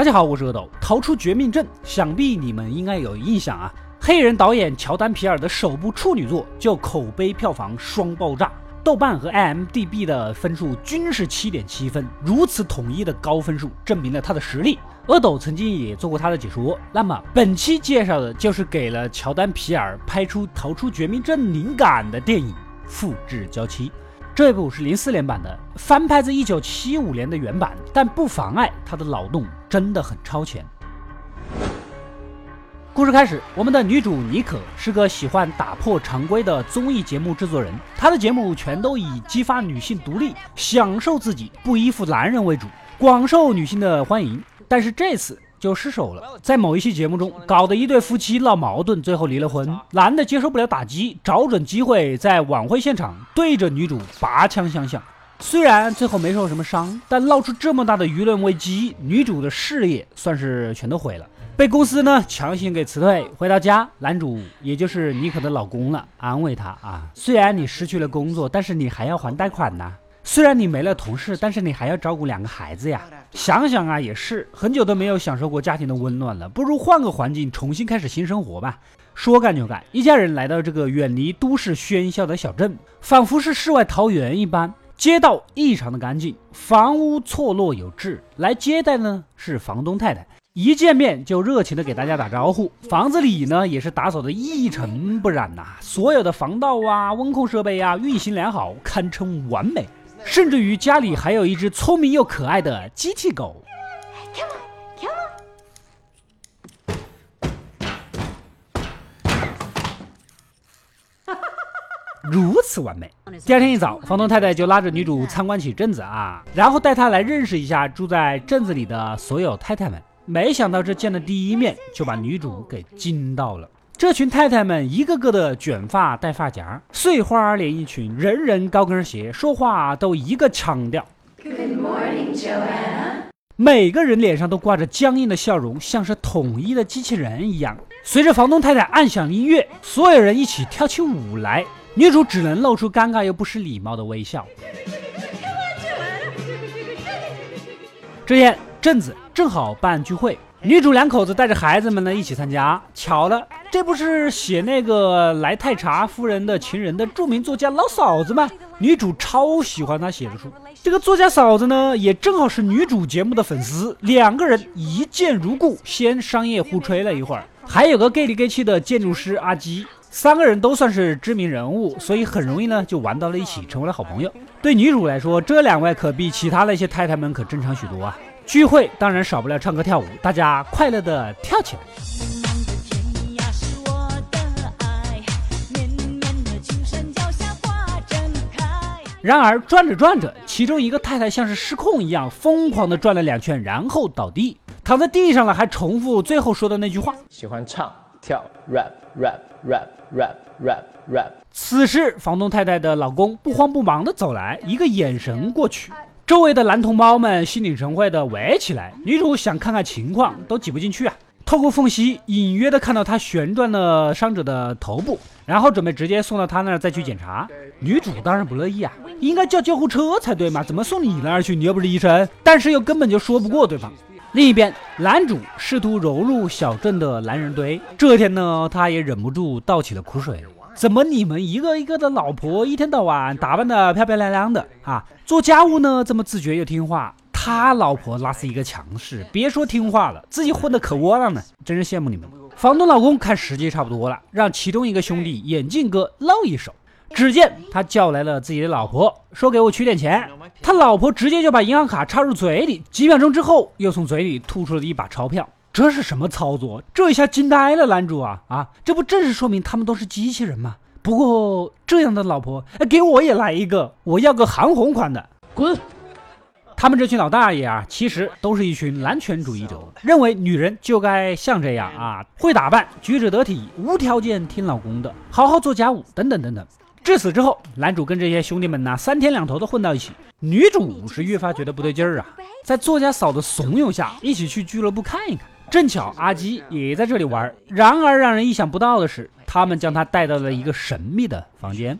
大家好，我是阿斗。逃出绝命镇，想必你们应该有印象啊。黑人导演乔丹皮尔的首部处女作就口碑票房双爆炸，豆瓣和 IMDB 的分数均是七点七分，如此统一的高分数，证明了他的实力。阿斗曾经也做过他的解说。那么本期介绍的就是给了乔丹皮尔拍出逃出绝命镇灵感的电影《复制娇妻》。这部是零四年版的，翻拍自一九七五年的原版，但不妨碍他的脑洞真的很超前。故事开始，我们的女主妮可是个喜欢打破常规的综艺节目制作人，她的节目全都以激发女性独立、享受自己、不依附男人为主，广受女性的欢迎。但是这次。就失手了，在某一期节目中，搞得一对夫妻闹矛盾，最后离了婚。男的接受不了打击，找准机会在晚会现场对着女主拔枪相向。虽然最后没受什么伤，但闹出这么大的舆论危机，女主的事业算是全都毁了，被公司呢强行给辞退。回到家，男主也就是妮可的老公了，安慰她啊，虽然你失去了工作，但是你还要还贷款呐。虽然你没了同事，但是你还要照顾两个孩子呀。想想啊，也是很久都没有享受过家庭的温暖了，不如换个环境，重新开始新生活吧。说干就干，一家人来到这个远离都市喧嚣的小镇，仿佛是世外桃源一般。街道异常的干净，房屋错落有致。来接待呢是房东太太，一见面就热情的给大家打招呼。房子里呢也是打扫的一尘不染呐，所有的防盗啊、温控设备啊运行良好，堪称完美。甚至于家里还有一只聪明又可爱的机器狗，如此完美。第二天一早，房东太太就拉着女主参观起镇子啊，然后带她来认识一下住在镇子里的所有太太们。没想到这见的第一面，就把女主给惊到了。这群太太们一个个的卷发戴发夹，碎花连衣裙，人人高跟鞋，说话都一个腔调。Good morning, Joanna。每个人脸上都挂着僵硬的笑容，像是统一的机器人一样。随着房东太太按响音乐，所有人一起跳起舞来，女主只能露出尴尬又不失礼貌的微笑。这天，镇子正好办聚会。女主两口子带着孩子们呢一起参加，巧了，这不是写那个来太茶夫人的情人的著名作家老嫂子吗？女主超喜欢她写的书，这个作家嫂子呢也正好是女主节目的粉丝，两个人一见如故，先商业互吹了一会儿。还有个 gay 里 gay 气的建筑师阿基，三个人都算是知名人物，所以很容易呢就玩到了一起，成为了好朋友。对女主来说，这两位可比其他那些太太们可正常许多啊。聚会当然少不了唱歌跳舞，大家快乐的跳起来。然而转着转着，其中一个太太像是失控一样，疯狂的转了两圈，然后倒地，躺在地上了，还重复最后说的那句话：喜欢唱跳 rap rap rap rap rap rap。此时，房东太太的老公不慌不忙的走来，一个眼神过去。周围的男同胞们心领神会的围起来，女主想看看情况，都挤不进去啊。透过缝隙，隐约的看到他旋转了伤者的头部，然后准备直接送到他那儿再去检查。女主当然不乐意啊，应该叫救护车才对嘛，怎么送你那儿去？你又不是医生。但是又根本就说不过对方。另一边，男主试图融入小镇的男人堆，这天呢，他也忍不住倒起了苦水。怎么你们一个一个的老婆一天到晚打扮的漂漂亮亮的啊？做家务呢这么自觉又听话，他老婆那是一个强势，别说听话了，自己混的可窝囊呢，真是羡慕你们。房东老公看时机差不多了，让其中一个兄弟眼镜哥露一手。只见他叫来了自己的老婆，说给我取点钱。他老婆直接就把银行卡插入嘴里，几秒钟之后又从嘴里吐出了一把钞票。这是什么操作？这一下惊呆了男主啊啊！这不正是说明他们都是机器人吗？不过这样的老婆，给我也来一个，我要个韩红款的。滚！他们这群老大爷啊，其实都是一群男权主义者，认为女人就该像这样啊，会打扮，举止得体，无条件听老公的，好好做家务，等等等等。至此之后，男主跟这些兄弟们呢，三天两头的混到一起。女主是越发觉得不对劲儿啊，在作家嫂的怂恿下，一起去俱乐部看一看。正巧阿基也在这里玩，然而让人意想不到的是，他们将他带到了一个神秘的房间。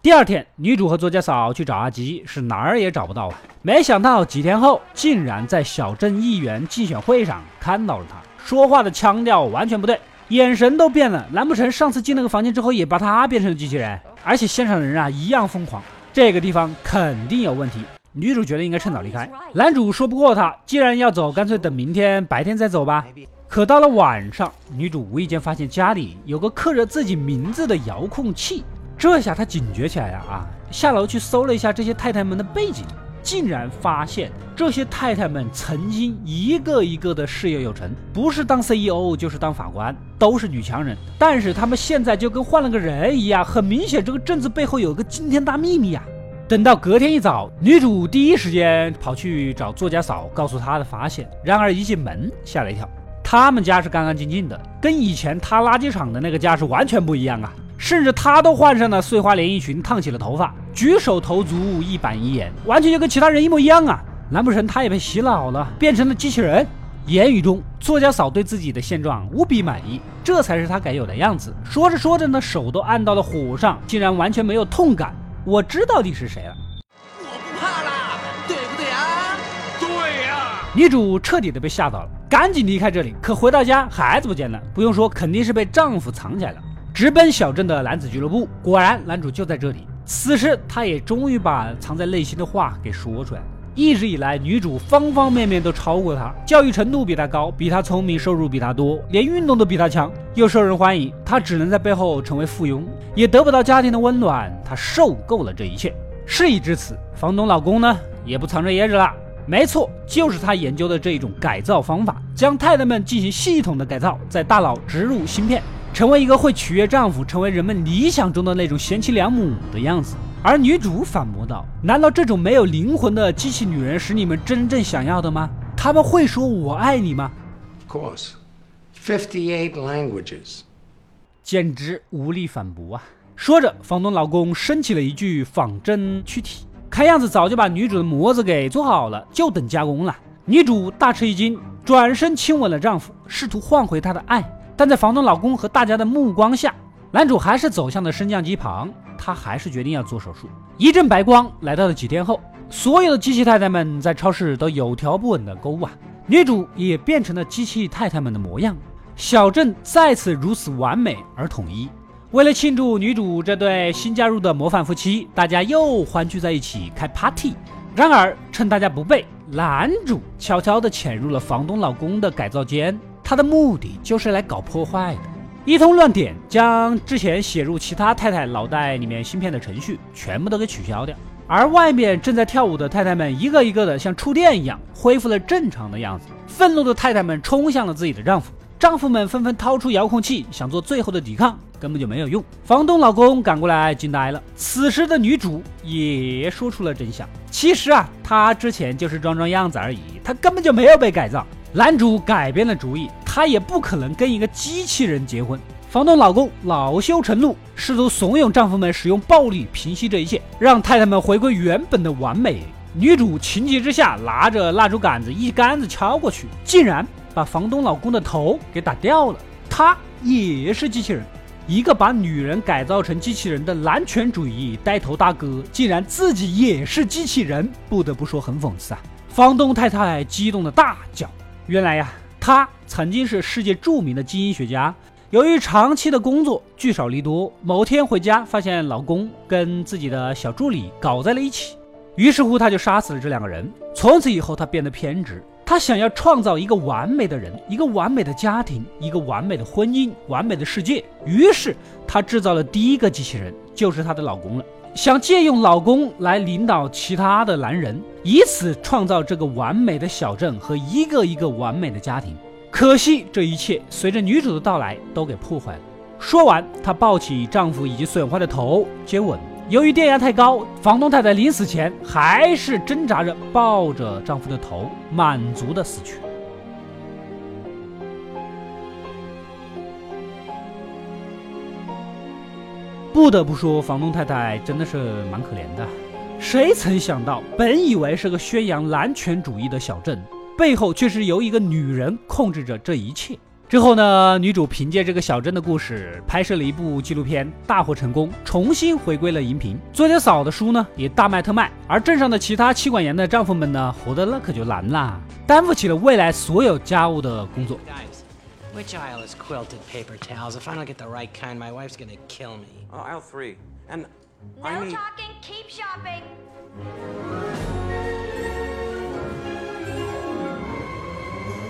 第二天，女主和作家嫂去找阿吉，是哪儿也找不到啊。没想到几天后，竟然在小镇议员竞选会上看到了他，说话的腔调完全不对，眼神都变了。难不成上次进那个房间之后，也把他变成了机器人？而且现场的人啊，一样疯狂。这个地方肯定有问题。女主觉得应该趁早离开，男主说不过她，既然要走，干脆等明天白天再走吧。可到了晚上，女主无意间发现家里有个刻着自己名字的遥控器，这下她警觉起来了啊！下楼去搜了一下这些太太们的背景，竟然发现这些太太们曾经一个一个的事业有成，不是当 CEO 就是当法官，都是女强人。但是她们现在就跟换了个人一样，很明显这个镇子背后有个惊天大秘密啊！等到隔天一早，女主第一时间跑去找作家嫂，告诉她的发现。然而一进门，吓了一跳，他们家是干干净净的，跟以前她垃圾场的那个家是完全不一样啊！甚至她都换上了碎花连衣裙，烫起了头发，举手投足一板一眼，完全就跟其他人一模一样啊！难不成他也被洗脑了，变成了机器人？言语中，作家嫂对自己的现状无比满意，这才是她该有的样子。说着说着呢，手都按到了火上，竟然完全没有痛感。我知道你是谁了，我不怕啦，对不对啊？对呀。女主彻底的被吓到了，赶紧离开这里。可回到家，孩子不见了，不用说，肯定是被丈夫藏起来了。直奔小镇的男子俱乐部，果然男主就在这里。此时，他也终于把藏在内心的话给说出来。一直以来，女主方方面面都超过他，教育程度比他高，比他聪明，收入比他多，连运动都比他强，又受人欢迎。他只能在背后成为附庸，也得不到家庭的温暖。他受够了这一切。事已至此，房东老公呢也不藏着掖着了。没错，就是他研究的这一种改造方法，将太太们进行系统的改造，在大脑植入芯片，成为一个会取悦丈夫，成为人们理想中的那种贤妻良母的样子。而女主反驳道：“难道这种没有灵魂的机器女人是你们真正想要的吗？他们会说我爱你吗？”Of course, fifty-eight languages. 简直无力反驳啊！说着，房东老公升起了一具仿真躯体，看样子早就把女主的模子给做好了，就等加工了。女主大吃一惊，转身亲吻了丈夫，试图换回他的爱。但在房东老公和大家的目光下，男主还是走向了升降机旁。他还是决定要做手术。一阵白光来到了几天后，所有的机器太太们在超市都有条不紊的购物啊。女主也变成了机器太太们的模样。小镇再次如此完美而统一。为了庆祝女主这对新加入的模范夫妻，大家又欢聚在一起开 party。然而，趁大家不备，男主悄悄地潜入了房东老公的改造间，他的目的就是来搞破坏的。一通乱点，将之前写入其他太太脑袋里面芯片的程序全部都给取消掉。而外面正在跳舞的太太们，一个一个的像触电一样恢复了正常的样子。愤怒的太太们冲向了自己的丈夫，丈夫们纷纷掏出遥控器，想做最后的抵抗，根本就没有用。房东老公赶过来，惊呆了。此时的女主也说出了真相：其实啊，她之前就是装装样子而已，她根本就没有被改造。男主改变了主意。他也不可能跟一个机器人结婚。房东老公恼羞成怒，试图怂恿丈夫们使用暴力平息这一切，让太太们回归原本的完美。女主情急之下，拿着蜡烛杆子一杆子敲过去，竟然把房东老公的头给打掉了。他也是机器人，一个把女人改造成机器人的男权主义带头大哥，竟然自己也是机器人，不得不说很讽刺啊！房东太太激动的大叫：“原来呀！”她曾经是世界著名的基因学家，由于长期的工作聚少离多，某天回家发现老公跟自己的小助理搞在了一起，于是乎她就杀死了这两个人。从此以后，她变得偏执，她想要创造一个完美的人，一个完美的家庭，一个完美的婚姻，完美的世界。于是她制造了第一个机器人，就是她的老公了。想借用老公来领导其他的男人，以此创造这个完美的小镇和一个一个完美的家庭。可惜这一切随着女主的到来都给破坏了。说完，她抱起丈夫已经损坏的头接吻。由于电压太高，房东太太临死前还是挣扎着抱着丈夫的头，满足的死去。不得不说，房东太太真的是蛮可怜的。谁曾想到，本以为是个宣扬男权主义的小镇，背后却是由一个女人控制着这一切。之后呢，女主凭借这个小镇的故事拍摄了一部纪录片，大获成功，重新回归了荧屏。作家嫂的书呢也大卖特卖，而镇上的其他妻管严的丈夫们呢，活得那可就难啦，担负起了未来所有家务的工作。Which aisle is quilted paper towels? If I don't get the right kind, my wife's gonna kill me. Oh, aisle three. And No I need. talking, keep shopping.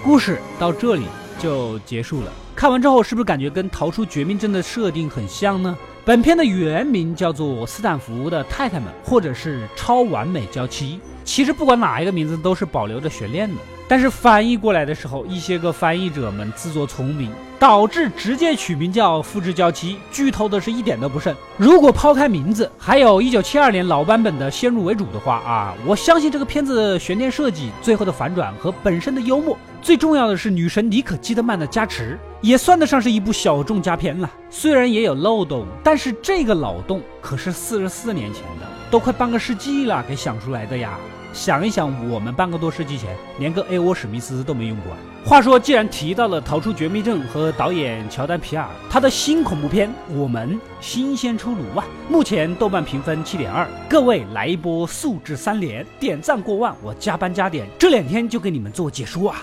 故事到这里就结束了。看完之后，是不是感觉跟《逃出绝命镇》的设定很像呢？本片的原名叫做《斯坦福的太太们》，或者是《超完美娇妻》。其实不管哪一个名字都是保留着悬念的。但是翻译过来的时候，一些个翻译者们自作聪明，导致直接取名叫《复制娇妻》，剧透的是一点都不剩。如果抛开名字，还有一九七二年老版本的先入为主的话啊，我相信这个片子的悬念设计、最后的反转和本身的幽默，最重要的是女神妮可基德曼的加持，也算得上是一部小众佳片了。虽然也有漏洞，但是这个脑洞可是四十四年前的，都快半个世纪了给想出来的呀。想一想，我们半个多世纪前连个 A.O. 史密斯都没用过。话说，既然提到了《逃出绝密镇》和导演乔丹皮尔，他的新恐怖片《我们》新鲜出炉啊！目前豆瓣评分七点二，各位来一波素质三连，点赞过万，我加班加点，这两天就给你们做解说啊！